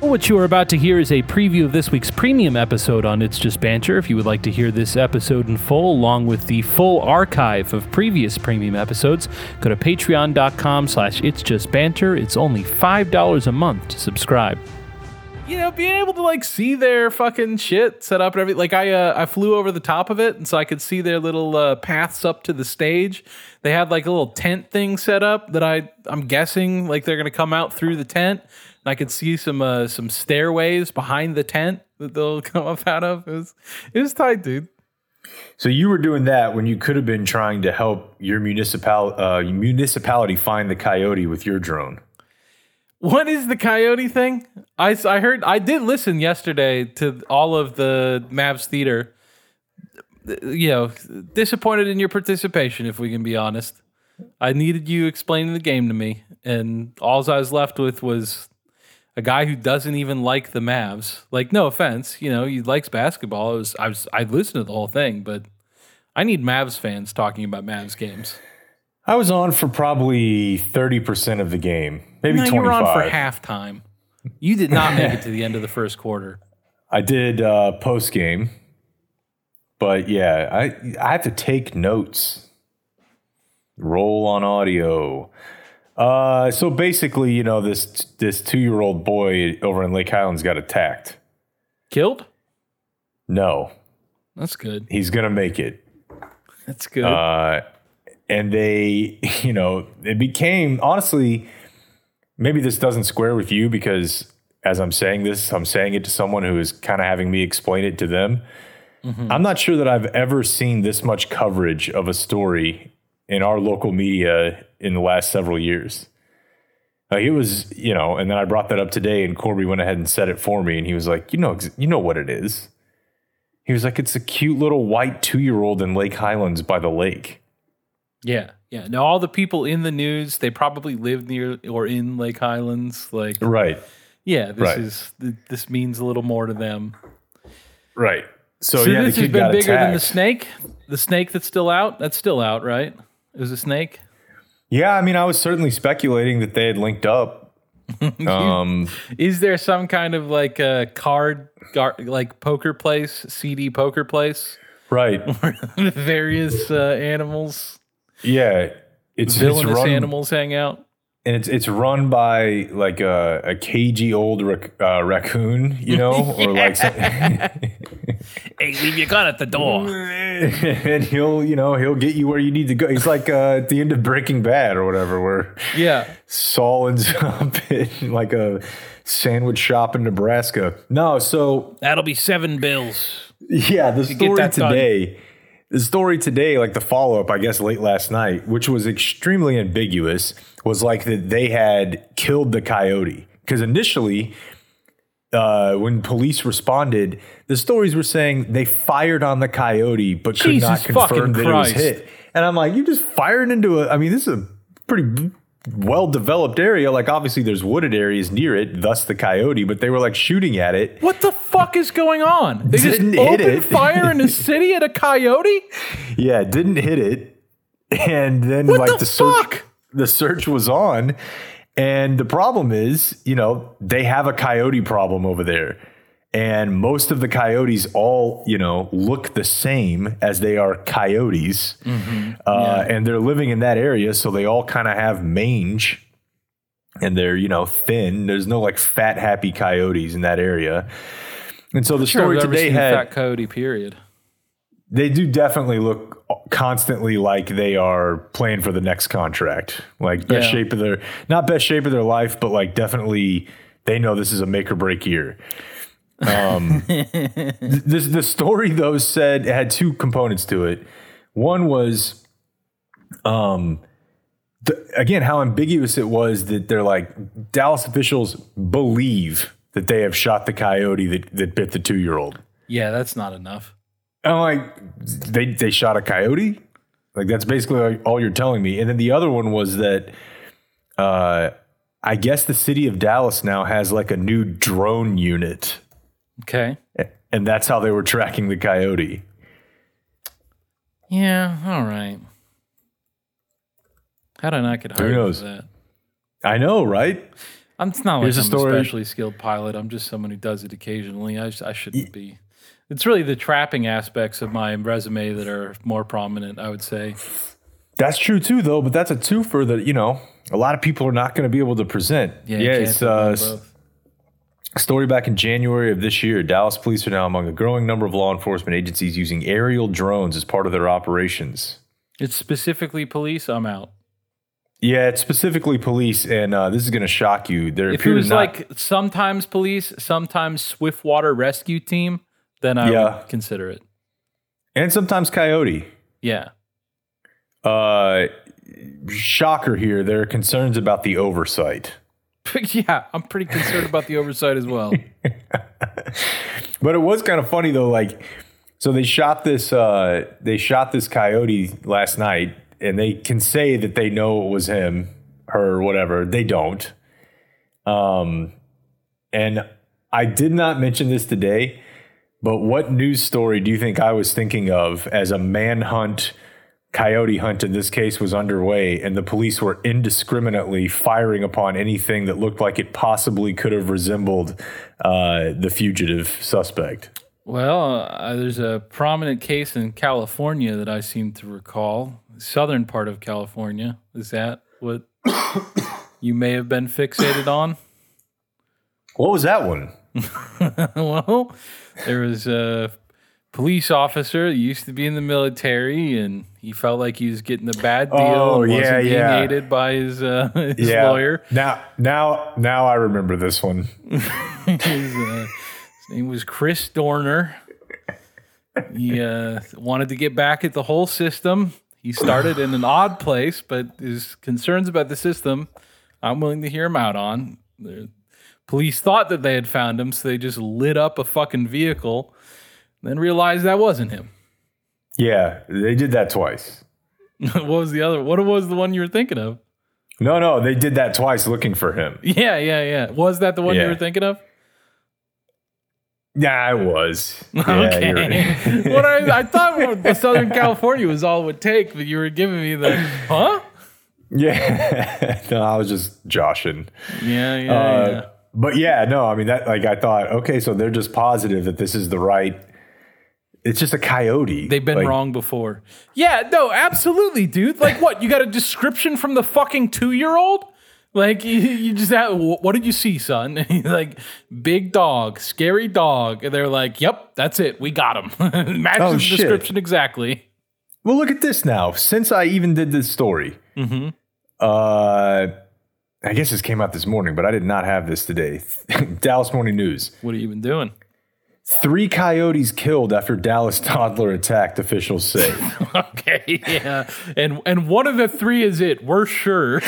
Well, what you are about to hear is a preview of this week's premium episode on It's Just Banter. If you would like to hear this episode in full, along with the full archive of previous premium episodes, go to patreon.com slash It's Just Banter. It's only $5 a month to subscribe. You know, being able to like see their fucking shit set up and everything. Like I, uh, I flew over the top of it, and so I could see their little uh, paths up to the stage. They had like a little tent thing set up that I, I'm guessing like they're gonna come out through the tent. I could see some uh, some stairways behind the tent that they'll come up out of. It was it was tight, dude. So you were doing that when you could have been trying to help your municipal uh, municipality find the coyote with your drone. What is the coyote thing? I, I heard I did listen yesterday to all of the Mavs theater. You know, disappointed in your participation, if we can be honest. I needed you explaining the game to me, and all I was left with was a guy who doesn't even like the Mavs. Like, no offense, you know, he likes basketball. It was I was I listened to the whole thing, but I need Mavs fans talking about Mavs games. I was on for probably thirty percent of the game, maybe No, you were on for halftime. You did not make it to the end of the first quarter. I did uh, post game, but yeah, I I have to take notes. Roll on audio. Uh, so basically, you know this this two year old boy over in Lake Highlands got attacked. Killed? No, That's good. he's gonna make it. That's good. Uh, and they, you know, it became honestly, maybe this doesn't square with you because as I'm saying this, I'm saying it to someone who is kind of having me explain it to them. I'm not sure that I've ever seen this much coverage of a story in our local media in the last several years. Like it was, you know, and then I brought that up today, and Corby went ahead and said it for me, and he was like, "You know, you know what it is." He was like, "It's a cute little white two-year-old in Lake Highlands by the lake." yeah. Yeah. Now all the people in the news, they probably live near or in Lake Highlands. Like, Right. yeah, this Right. is this means a little more to them. Right. So, So yeah, this has been got bigger than the snake. The snake that's still out. That's still out, right? It was a snake. Yeah, I mean, I was certainly speculating that they had linked up. um, Is there some kind of like a card, gar- like poker place, CD poker place, right. various uh, animals, Yeah. It's, it's villainous run, animals hang out? and it's it's run by like a, a cagey old rac- uh, raccoon, you know, or like, some, Hey, leave your gun at the door. and he'll you know he'll get you where you need to go. He's like uh, at the end of Breaking Bad or whatever, where Yeah. Saul ends up in like a sandwich shop in Nebraska. No, so That'll be seven bills. Yeah, the get story that done. today, the story today, like the follow up, I guess, late last night, which was extremely ambiguous, was like that they had killed the coyote. Because initially, uh, when police responded, the stories were saying they fired on the coyote, but could not confirm that Christ. it was hit. And I'm like, you just fired into a. I mean, this is a pretty well developed area. Like, obviously, there's wooded areas near it, thus the coyote. But they were like shooting at it. What the fuck is going on? They just Didn't hit opened it. fire in a city at a coyote? Yeah, didn't hit it. And then What like the the, search fuck? the search was on. And the problem is, you know, they have a coyote problem over there. And most of the coyotes all, you know, look the same as they are coyotes. Mm-hmm. Uh, And they're living in that area. So they all kind of have mange and they're, you know, thin. There's no like fat, happy coyotes in that area. And so the Sure, story today had fat coyote. Period. They do definitely look constantly like they are playing for the next contract. Like best Yeah. shape of their not best shape of their life, but like definitely they know this is a make or break year. Um, this the story though said it had two components to it. One was, um, the, again how ambiguous it was that they're like Dallas officials believe that they have shot the coyote that, that bit the two year old. Yeah, that's not enough. I'm like, they they shot a coyote. Like that's basically all you're telling me. And then the other one was that, uh, I guess the city of Dallas now has like a new drone unit, Okay. and that's how they were tracking the coyote. Yeah, all right. How did I not get hired knows? for that? I know, right? I'm it's not like Here's a I'm story- a specially skilled pilot. I'm just someone who does it occasionally. I, I shouldn't be. It's really the trapping aspects of my resume that are more prominent. I would say. That's true too, though. But that's a twofer that you know a lot of people are not going to be able to present. Yeah, can't it's uh, a story back in January of this year. Dallas police are now among a growing number of law enforcement agencies using aerial drones as part of their operations. It's specifically police. I'm out. Yeah, it's specifically police, and uh, this is going to shock you. There If it was not- like sometimes police, sometimes Swiftwater Rescue Team, then I Yeah. would consider it. and sometimes coyote. Yeah. Uh, shocker here. There are concerns about the oversight. yeah, I'm pretty concerned about the oversight as well. But it was kind of funny though. Like, so they shot this. Uh, they shot this coyote last night, and they can say that they know it was him, her, whatever. They don't. Um, and I did not mention this today, but what news story do you think I was thinking of as a manhunt? Coyote hunt in this case was underway, and the police were indiscriminately firing upon anything that looked like it possibly could have resembled uh, the fugitive suspect. Well, uh, there's a prominent case in California that I seem to recall. Southern part of California. Is that what you may have been fixated on? What was that one? well, there was a police officer that used to be in the military, and he felt like he was getting a bad deal Oh, and yeah, wasn't being yeah. aided by his, uh, his lawyer. Now, now, now I remember this one. his, uh, his name was Chris Dorner. He uh, wanted to get back at the whole system. He started in an odd place, but his concerns about the system, I'm willing to hear him out on. The police thought that they had found him, so they just lit up a fucking vehicle, then realized that wasn't him. Yeah, they did that twice. what was the other? What was the one you were thinking of? No, no, they did that twice looking for him. Yeah, yeah, yeah. Was that the one you were thinking of? Yeah, I was. Okay. you're- what I, I thought the Southern California was all it would take, but you were giving me the huh? yeah. no, I was just joshing. Yeah, yeah, Uh, yeah. But yeah, no, I mean that. Like I thought, okay, so they're just positive that this is the right. It's just a coyote. They've been Like, wrong before. Yeah, no, absolutely, dude. Like, what? You got a description from the fucking two year old? Like, you, you just have, what did you see, son? Like, big dog, scary dog. And they're like, yep, that's it. We got him. Matches Oh, the shit. description exactly. Well, look at this now. Since I even did this story, Mhm. uh, I guess this came out this morning, but I did not have this today. Dallas Morning News. What have you been doing? Three coyotes killed after Dallas toddler attacked, officials say. Okay, yeah. And and one of the three is it. We're sure.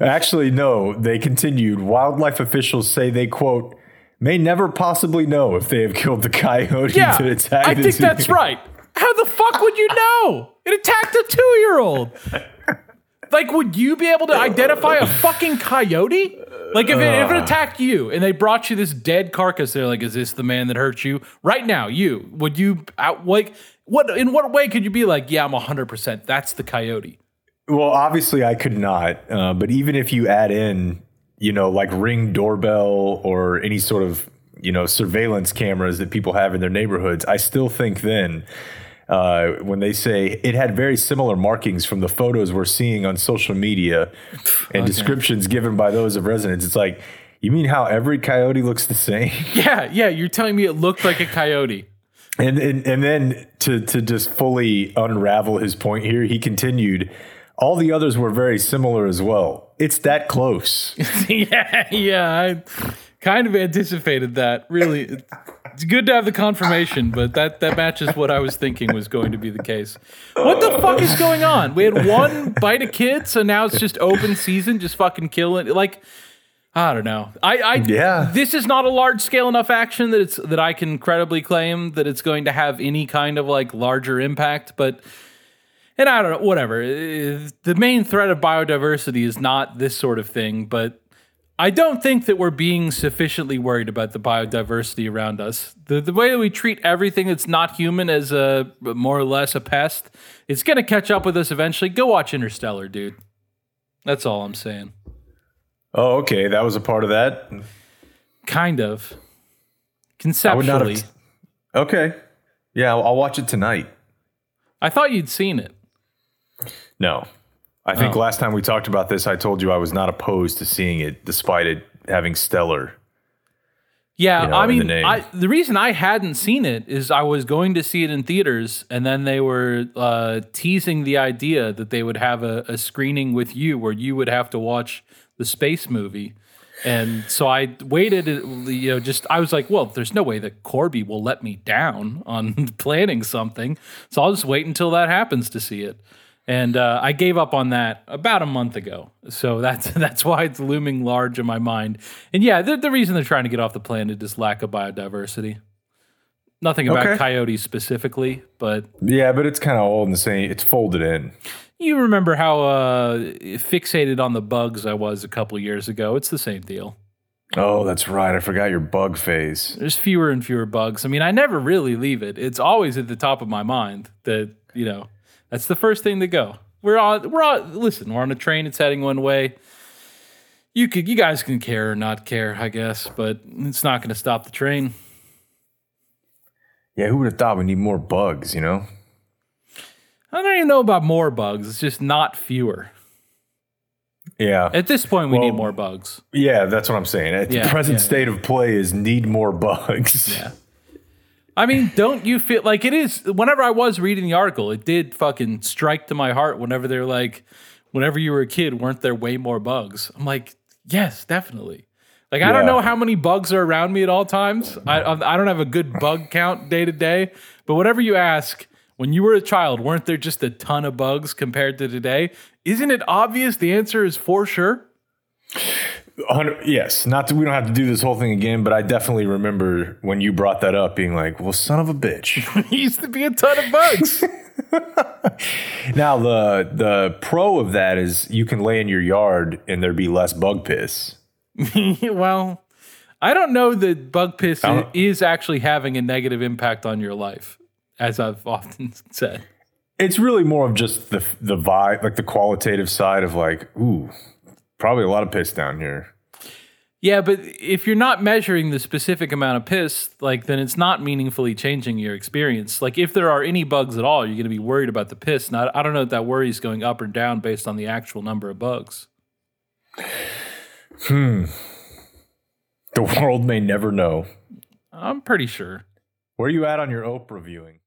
Actually, no, they continued. Wildlife officials say they, quote, may never possibly know if they have killed the coyote Yeah, that attacked I think that's right. How the fuck would you know? It attacked a two year old. Like, would you be able to identify a fucking coyote? Like, if it, if it attacked you and they brought you this dead carcass, they're like, "Is this the man that hurt you?" Right now, you would you out like what? In what way could you be like, "Yeah, I'm 100. percent That's the coyote." Well, obviously, I could not. Uh, but even if you add in, you know, like ring doorbell or any sort of, you know, surveillance cameras that people have in their neighborhoods, I still think then uh, when they say it had very similar markings from the photos we're seeing on social media and descriptions given by those of residents, it's like, you mean how every coyote looks the same? Yeah, yeah. You're telling me it looked like a coyote. And, and and then to to just fully unravel his point here, he continued. All the others were very similar as well. It's that close. yeah, yeah. I kind of anticipated that. Really, it's good to have the confirmation, but that that matches what I was thinking was going to be the case. What the fuck is going on? We had one bite of kids, so now it's just open season, just fucking killing. Like, I don't know. I, I Yeah. This is not a large scale enough action that it's that I can credibly claim that it's going to have any kind of like larger impact, but. And I don't know, whatever. Uh, The main threat of biodiversity is not this sort of thing, but I don't think that we're being sufficiently worried about the biodiversity around us. The, the way that we treat everything that's not human as a more or less a pest, it's going to catch up with us eventually. Go watch Interstellar, dude. That's all I'm saying. Oh, okay. That was a part of that. Kind of. Conceptually. have. Okay. Yeah, I'll, I'll watch it tonight. I thought you'd seen it. No. I think Oh. last time we talked about this, I told you I was not opposed to seeing it, despite it having stellar. Yeah, you know, I in the mean. I, the reason I hadn't seen it is I was going to see it in theaters, and then they were uh, teasing the idea that they would have a, a screening with you where you would have to watch the space movie. And so I waited, uh, you know, just I was like, well, there's no way that Corby will let me down on planning something. So I'll just wait until that happens to see it. And uh, I gave up on that about a month ago. So that's that's why it's looming large in my mind. And yeah, the, the reason they're trying to get off the planet is lack of biodiversity. Nothing about Okay. coyotes specifically, but Yeah, but it's kind of all in the same. It's folded in. you remember how uh, fixated on the bugs I was a couple years ago. It's the same deal. Oh, that's right. I forgot your bug phase. There's fewer and fewer bugs. I mean, I never really leave it. It's always at the top of my mind that, you know, that's the first thing to go. We're on we're on listen, we're on a train, it's heading one way. You could you guys can care or not care, I guess, but it's not gonna stop the train. Yeah, who would have thought we need more bugs, you know? I don't even know about more bugs. It's just not fewer. Yeah. At this point we Well, need more bugs. Yeah, that's what I'm saying. At Yeah, the present yeah. state of play is need more bugs. Yeah. I mean, don't you feel like it is? Whenever I was reading the article, it did fucking strike to my heart. Whenever they're like, whenever you were a kid, weren't there way more bugs? I'm like, yes, definitely. Like I don't know how many bugs are around me at all times. I I I don't have a good bug count day to day. But whatever you ask, when you were a child, weren't there just a ton of bugs compared to today? Isn't it obvious? The answer is for sure. 100 yes, not that we don't have to do this whole thing again, but I definitely remember when you brought that up being like, well, son of a bitch. There used to be a ton of bugs. now, the the pro of that is you can lay in your yard and there'd be less bug piss. well, I don't know that bug piss is actually having a negative impact on your life, as I've often said. It's really more of just the the vibe, like the qualitative side of like, ooh, probably a lot of piss down here. Yeah, but if you're not measuring the specific amount of piss, like then it's not meaningfully changing your experience. Like if there are any bugs at all, you're going to be worried about the piss. And I, I don't know if that worry is going up or down based on the actual number of bugs. Hmm. The world may never know. I'm pretty sure. Where are you at on your Oprah viewing?